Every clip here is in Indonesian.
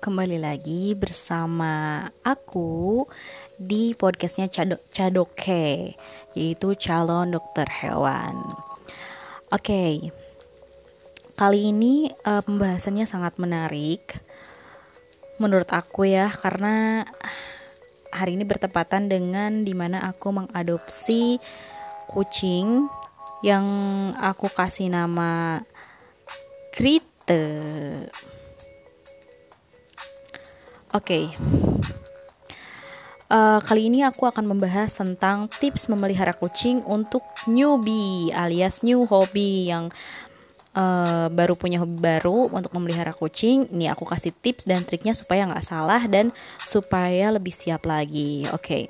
kembali lagi bersama aku di podcastnya Cado Cadoke, yaitu calon dokter hewan. Oke, kali ini uh, pembahasannya sangat menarik menurut aku ya, karena hari ini bertepatan dengan di mana aku mengadopsi kucing yang aku kasih nama Krite. Oke. Okay. Uh, eh, kali ini aku akan membahas tentang tips memelihara kucing untuk newbie alias new hobby yang uh, baru punya hobi baru untuk memelihara kucing. Ini aku kasih tips dan triknya supaya nggak salah dan supaya lebih siap lagi. Oke. Okay.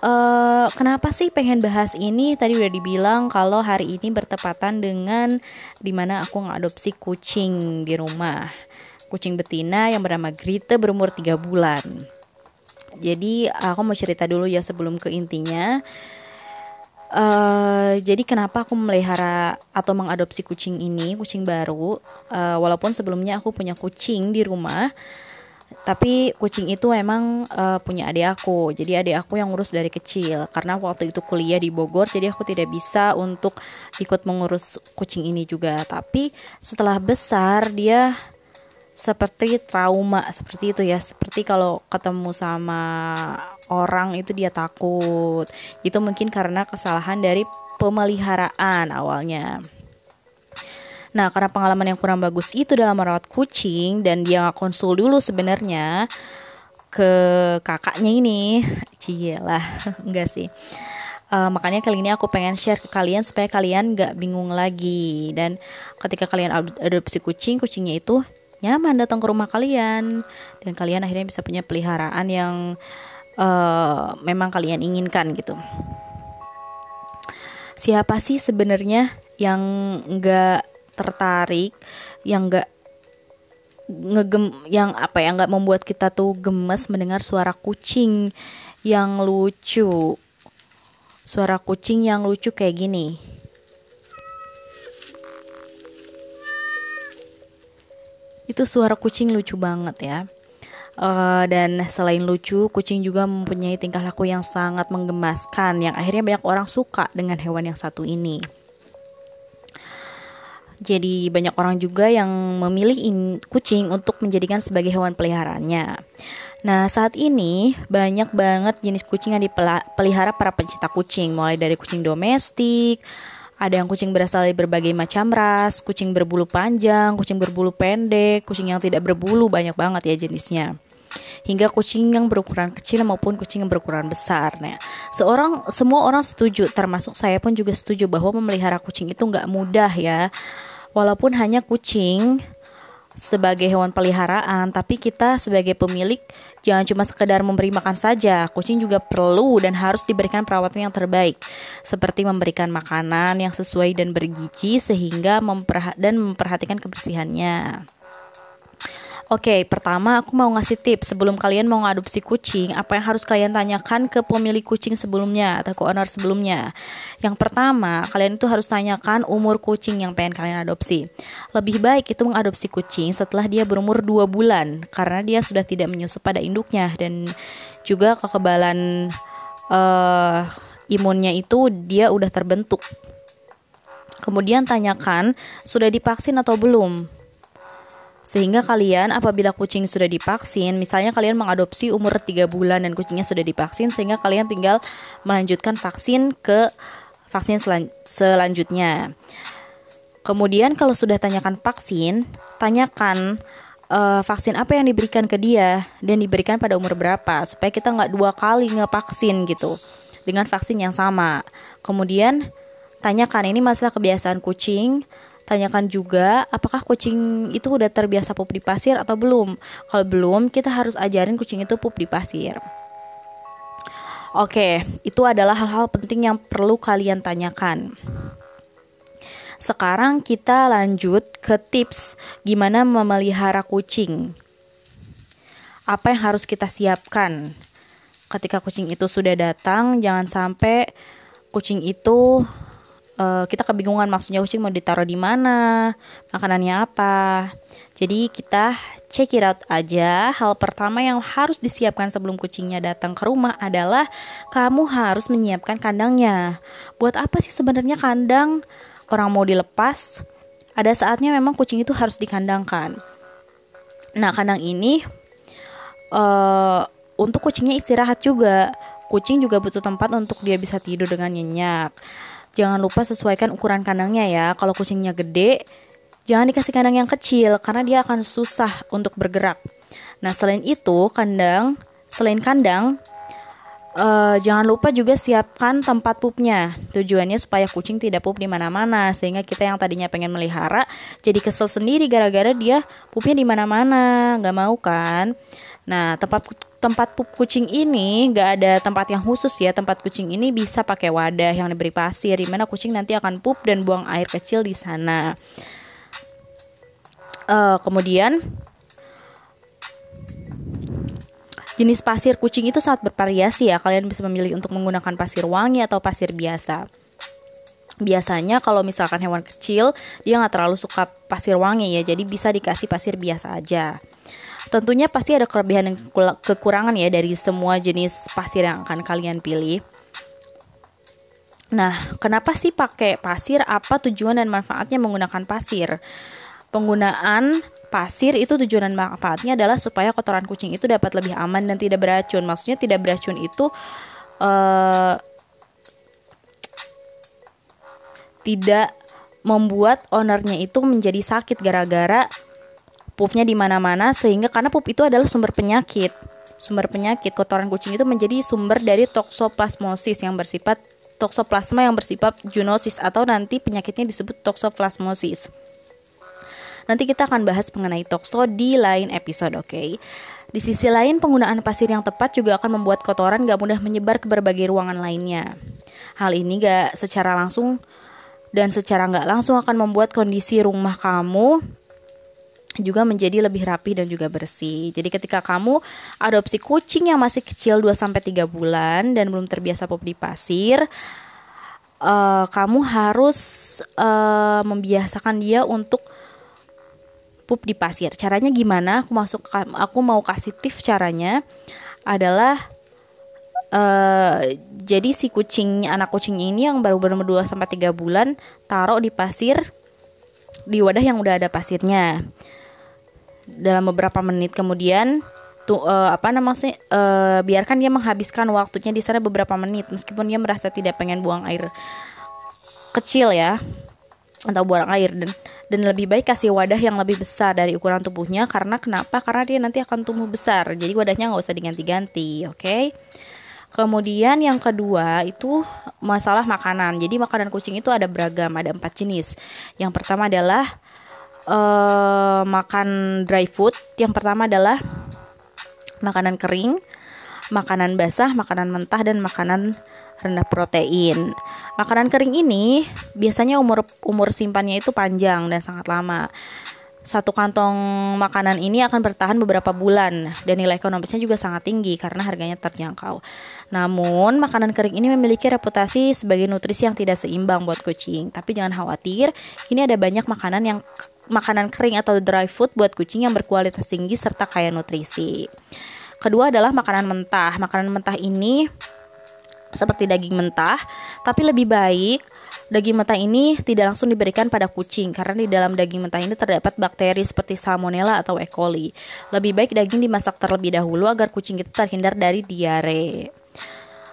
Uh, kenapa sih pengen bahas ini? Tadi udah dibilang kalau hari ini bertepatan dengan di mana aku ngadopsi kucing di rumah kucing betina yang bernama Grita berumur 3 bulan. Jadi aku mau cerita dulu ya sebelum ke intinya. Uh, jadi kenapa aku memelihara atau mengadopsi kucing ini, kucing baru, uh, walaupun sebelumnya aku punya kucing di rumah, tapi kucing itu emang uh, punya adik aku. Jadi adik aku yang ngurus dari kecil. Karena waktu itu kuliah di Bogor, jadi aku tidak bisa untuk ikut mengurus kucing ini juga. Tapi setelah besar dia seperti trauma seperti itu ya. Seperti kalau ketemu sama orang itu dia takut. Itu mungkin karena kesalahan dari pemeliharaan awalnya. Nah, karena pengalaman yang kurang bagus itu dalam merawat kucing dan dia nggak konsul dulu sebenarnya ke kakaknya ini, cielah, enggak sih. Uh, makanya kali ini aku pengen share ke kalian supaya kalian nggak bingung lagi. Dan ketika kalian adopsi kucing, kucingnya itu nyaman datang ke rumah kalian dan kalian akhirnya bisa punya peliharaan yang uh, memang kalian inginkan gitu. Siapa sih sebenarnya yang nggak tertarik, yang nggak ngegem, yang apa ya nggak membuat kita tuh gemes mendengar suara kucing yang lucu, suara kucing yang lucu kayak gini. Itu suara kucing lucu banget ya uh, dan selain lucu kucing juga mempunyai tingkah laku yang sangat menggemaskan yang akhirnya banyak orang suka dengan hewan yang satu ini jadi banyak orang juga yang memilih in, kucing untuk menjadikan sebagai hewan peliharaannya. Nah, saat ini banyak banget jenis kucing yang dipelihara para pencinta kucing, mulai dari kucing domestik, ada yang kucing berasal dari berbagai macam ras, kucing berbulu panjang, kucing berbulu pendek, kucing yang tidak berbulu banyak banget ya jenisnya. Hingga kucing yang berukuran kecil maupun kucing yang berukuran besar. Nah, seorang semua orang setuju, termasuk saya pun juga setuju bahwa memelihara kucing itu nggak mudah ya. Walaupun hanya kucing sebagai hewan peliharaan, tapi kita sebagai pemilik jangan cuma sekedar memberi makan saja. Kucing juga perlu dan harus diberikan perawatan yang terbaik, seperti memberikan makanan yang sesuai dan bergizi sehingga memperha dan memperhatikan kebersihannya. Oke, pertama aku mau ngasih tips sebelum kalian mau ngadopsi kucing, apa yang harus kalian tanyakan ke pemilik kucing sebelumnya atau ke owner sebelumnya. Yang pertama, kalian itu harus tanyakan umur kucing yang pengen kalian adopsi. Lebih baik itu mengadopsi kucing setelah dia berumur 2 bulan karena dia sudah tidak menyusup pada induknya dan juga kekebalan uh, imunnya itu dia udah terbentuk. Kemudian tanyakan sudah divaksin atau belum sehingga kalian apabila kucing sudah divaksin, misalnya kalian mengadopsi umur 3 bulan dan kucingnya sudah divaksin sehingga kalian tinggal melanjutkan vaksin ke vaksin selan selanjutnya. Kemudian kalau sudah tanyakan vaksin, tanyakan uh, vaksin apa yang diberikan ke dia dan diberikan pada umur berapa supaya kita nggak dua kali ngevaksin gitu dengan vaksin yang sama. Kemudian tanyakan ini masalah kebiasaan kucing Tanyakan juga apakah kucing itu udah terbiasa pup di pasir atau belum. Kalau belum, kita harus ajarin kucing itu pup di pasir. Oke, itu adalah hal-hal penting yang perlu kalian tanyakan. Sekarang kita lanjut ke tips gimana memelihara kucing. Apa yang harus kita siapkan ketika kucing itu sudah datang? Jangan sampai kucing itu uh, kita kebingungan maksudnya kucing mau ditaruh di mana, makanannya apa. Jadi kita check it out aja. Hal pertama yang harus disiapkan sebelum kucingnya datang ke rumah adalah kamu harus menyiapkan kandangnya. Buat apa sih sebenarnya kandang? Orang mau dilepas, ada saatnya memang kucing itu harus dikandangkan. Nah, kandang ini uh, untuk kucingnya istirahat juga. Kucing juga butuh tempat untuk dia bisa tidur dengan nyenyak. Jangan lupa sesuaikan ukuran kandangnya ya. Kalau kucingnya gede, jangan dikasih kandang yang kecil karena dia akan susah untuk bergerak. Nah, selain itu, kandang, selain kandang, uh, jangan lupa juga siapkan tempat pupnya. Tujuannya supaya kucing tidak pup di mana-mana sehingga kita yang tadinya pengen melihara jadi kesel sendiri gara-gara dia pupnya di mana-mana, nggak mau kan? Nah, tempat tempat pup kucing ini nggak ada tempat yang khusus ya. Tempat kucing ini bisa pakai wadah yang diberi pasir, di mana kucing nanti akan pup dan buang air kecil di sana. Uh, kemudian jenis pasir kucing itu sangat bervariasi ya. Kalian bisa memilih untuk menggunakan pasir wangi atau pasir biasa. Biasanya kalau misalkan hewan kecil dia nggak terlalu suka pasir wangi ya, jadi bisa dikasih pasir biasa aja. Tentunya pasti ada kelebihan dan kekurangan ya dari semua jenis pasir yang akan kalian pilih. Nah, kenapa sih pakai pasir? Apa tujuan dan manfaatnya menggunakan pasir? Penggunaan pasir itu tujuan manfaatnya adalah supaya kotoran kucing itu dapat lebih aman dan tidak beracun. Maksudnya tidak beracun itu uh, tidak membuat ownernya itu menjadi sakit gara-gara pupnya di mana-mana sehingga karena pup itu adalah sumber penyakit. Sumber penyakit kotoran kucing itu menjadi sumber dari toksoplasmosis yang bersifat toksoplasma yang bersifat zoonosis atau nanti penyakitnya disebut toksoplasmosis. Nanti kita akan bahas mengenai tokso di lain episode, oke? Okay? Di sisi lain, penggunaan pasir yang tepat juga akan membuat kotoran gak mudah menyebar ke berbagai ruangan lainnya. Hal ini gak secara langsung dan secara gak langsung akan membuat kondisi rumah kamu juga menjadi lebih rapi dan juga bersih. Jadi ketika kamu adopsi kucing yang masih kecil 2 sampai 3 bulan dan belum terbiasa pop di pasir, uh, kamu harus uh, membiasakan dia untuk pup di pasir. Caranya gimana? Aku masuk aku mau kasih tips caranya adalah uh, jadi si kucing anak kucing ini yang baru baru 2 sampai 3 bulan taruh di pasir di wadah yang udah ada pasirnya dalam beberapa menit kemudian tuh uh, apa namanya uh, biarkan dia menghabiskan waktunya di sana beberapa menit meskipun dia merasa tidak pengen buang air kecil ya atau buang air dan dan lebih baik kasih wadah yang lebih besar dari ukuran tubuhnya karena kenapa karena dia nanti akan tumbuh besar jadi wadahnya nggak usah diganti-ganti oke okay? Kemudian yang kedua itu masalah makanan. Jadi makanan kucing itu ada beragam, ada empat jenis. Yang pertama adalah uh, makan dry food. Yang pertama adalah makanan kering, makanan basah, makanan mentah dan makanan rendah protein. Makanan kering ini biasanya umur umur simpannya itu panjang dan sangat lama. Satu kantong makanan ini akan bertahan beberapa bulan dan nilai ekonomisnya juga sangat tinggi karena harganya terjangkau. Namun, makanan kering ini memiliki reputasi sebagai nutrisi yang tidak seimbang buat kucing. Tapi jangan khawatir, kini ada banyak makanan yang makanan kering atau dry food buat kucing yang berkualitas tinggi serta kaya nutrisi. Kedua adalah makanan mentah. Makanan mentah ini seperti daging mentah, tapi lebih baik daging mentah ini tidak langsung diberikan pada kucing karena di dalam daging mentah ini terdapat bakteri seperti salmonella atau E. coli. Lebih baik daging dimasak terlebih dahulu agar kucing kita terhindar dari diare.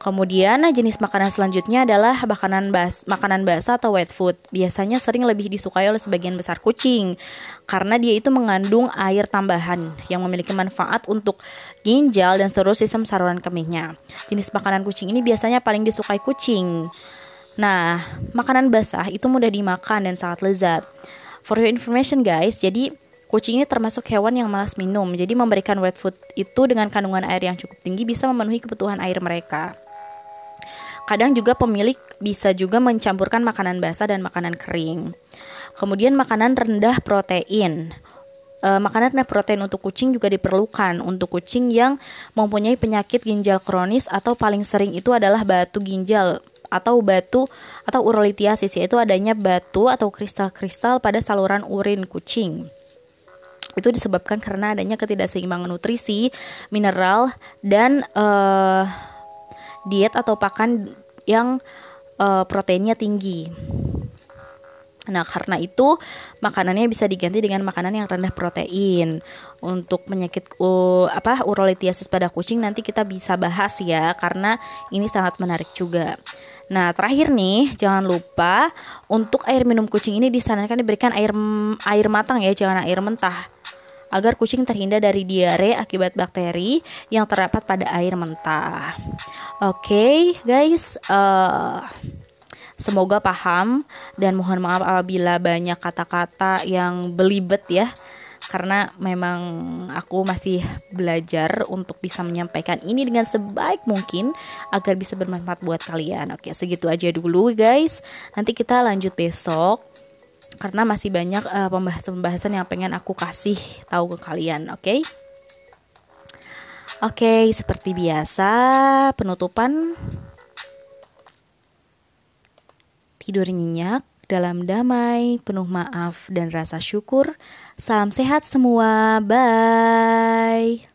Kemudian jenis makanan selanjutnya adalah makanan bas makanan basah atau wet food. Biasanya sering lebih disukai oleh sebagian besar kucing karena dia itu mengandung air tambahan yang memiliki manfaat untuk ginjal dan seluruh sistem saluran kemihnya. Jenis makanan kucing ini biasanya paling disukai kucing. Nah, makanan basah itu mudah dimakan dan sangat lezat. For your information guys, jadi Kucing ini termasuk hewan yang malas minum, jadi memberikan wet food itu dengan kandungan air yang cukup tinggi bisa memenuhi kebutuhan air mereka. Kadang juga pemilik bisa juga mencampurkan makanan basah dan makanan kering. Kemudian makanan rendah protein. E, makanan rendah protein untuk kucing juga diperlukan untuk kucing yang mempunyai penyakit ginjal kronis atau paling sering itu adalah batu ginjal atau batu atau urolitiasis yaitu adanya batu atau kristal-kristal pada saluran urin kucing. itu disebabkan karena adanya ketidakseimbangan nutrisi, mineral dan uh, diet atau pakan yang uh, proteinnya tinggi. Nah, karena itu makanannya bisa diganti dengan makanan yang rendah protein. Untuk penyakit uh, apa urolithiasis pada kucing nanti kita bisa bahas ya karena ini sangat menarik juga. Nah, terakhir nih, jangan lupa untuk air minum kucing ini disarankan diberikan air air matang ya, jangan air mentah. Agar kucing terhindar dari diare akibat bakteri yang terdapat pada air mentah. Oke, okay, guys, uh, Semoga paham dan mohon maaf apabila banyak kata-kata yang belibet ya karena memang aku masih belajar untuk bisa menyampaikan ini dengan sebaik mungkin agar bisa bermanfaat buat kalian. Oke, segitu aja dulu guys. Nanti kita lanjut besok karena masih banyak uh, pembahasan-pembahasan yang pengen aku kasih tahu ke kalian, oke? Okay? Oke, okay, seperti biasa penutupan tidur nyenyak, dalam damai, penuh maaf dan rasa syukur. Salam sehat semua. Bye.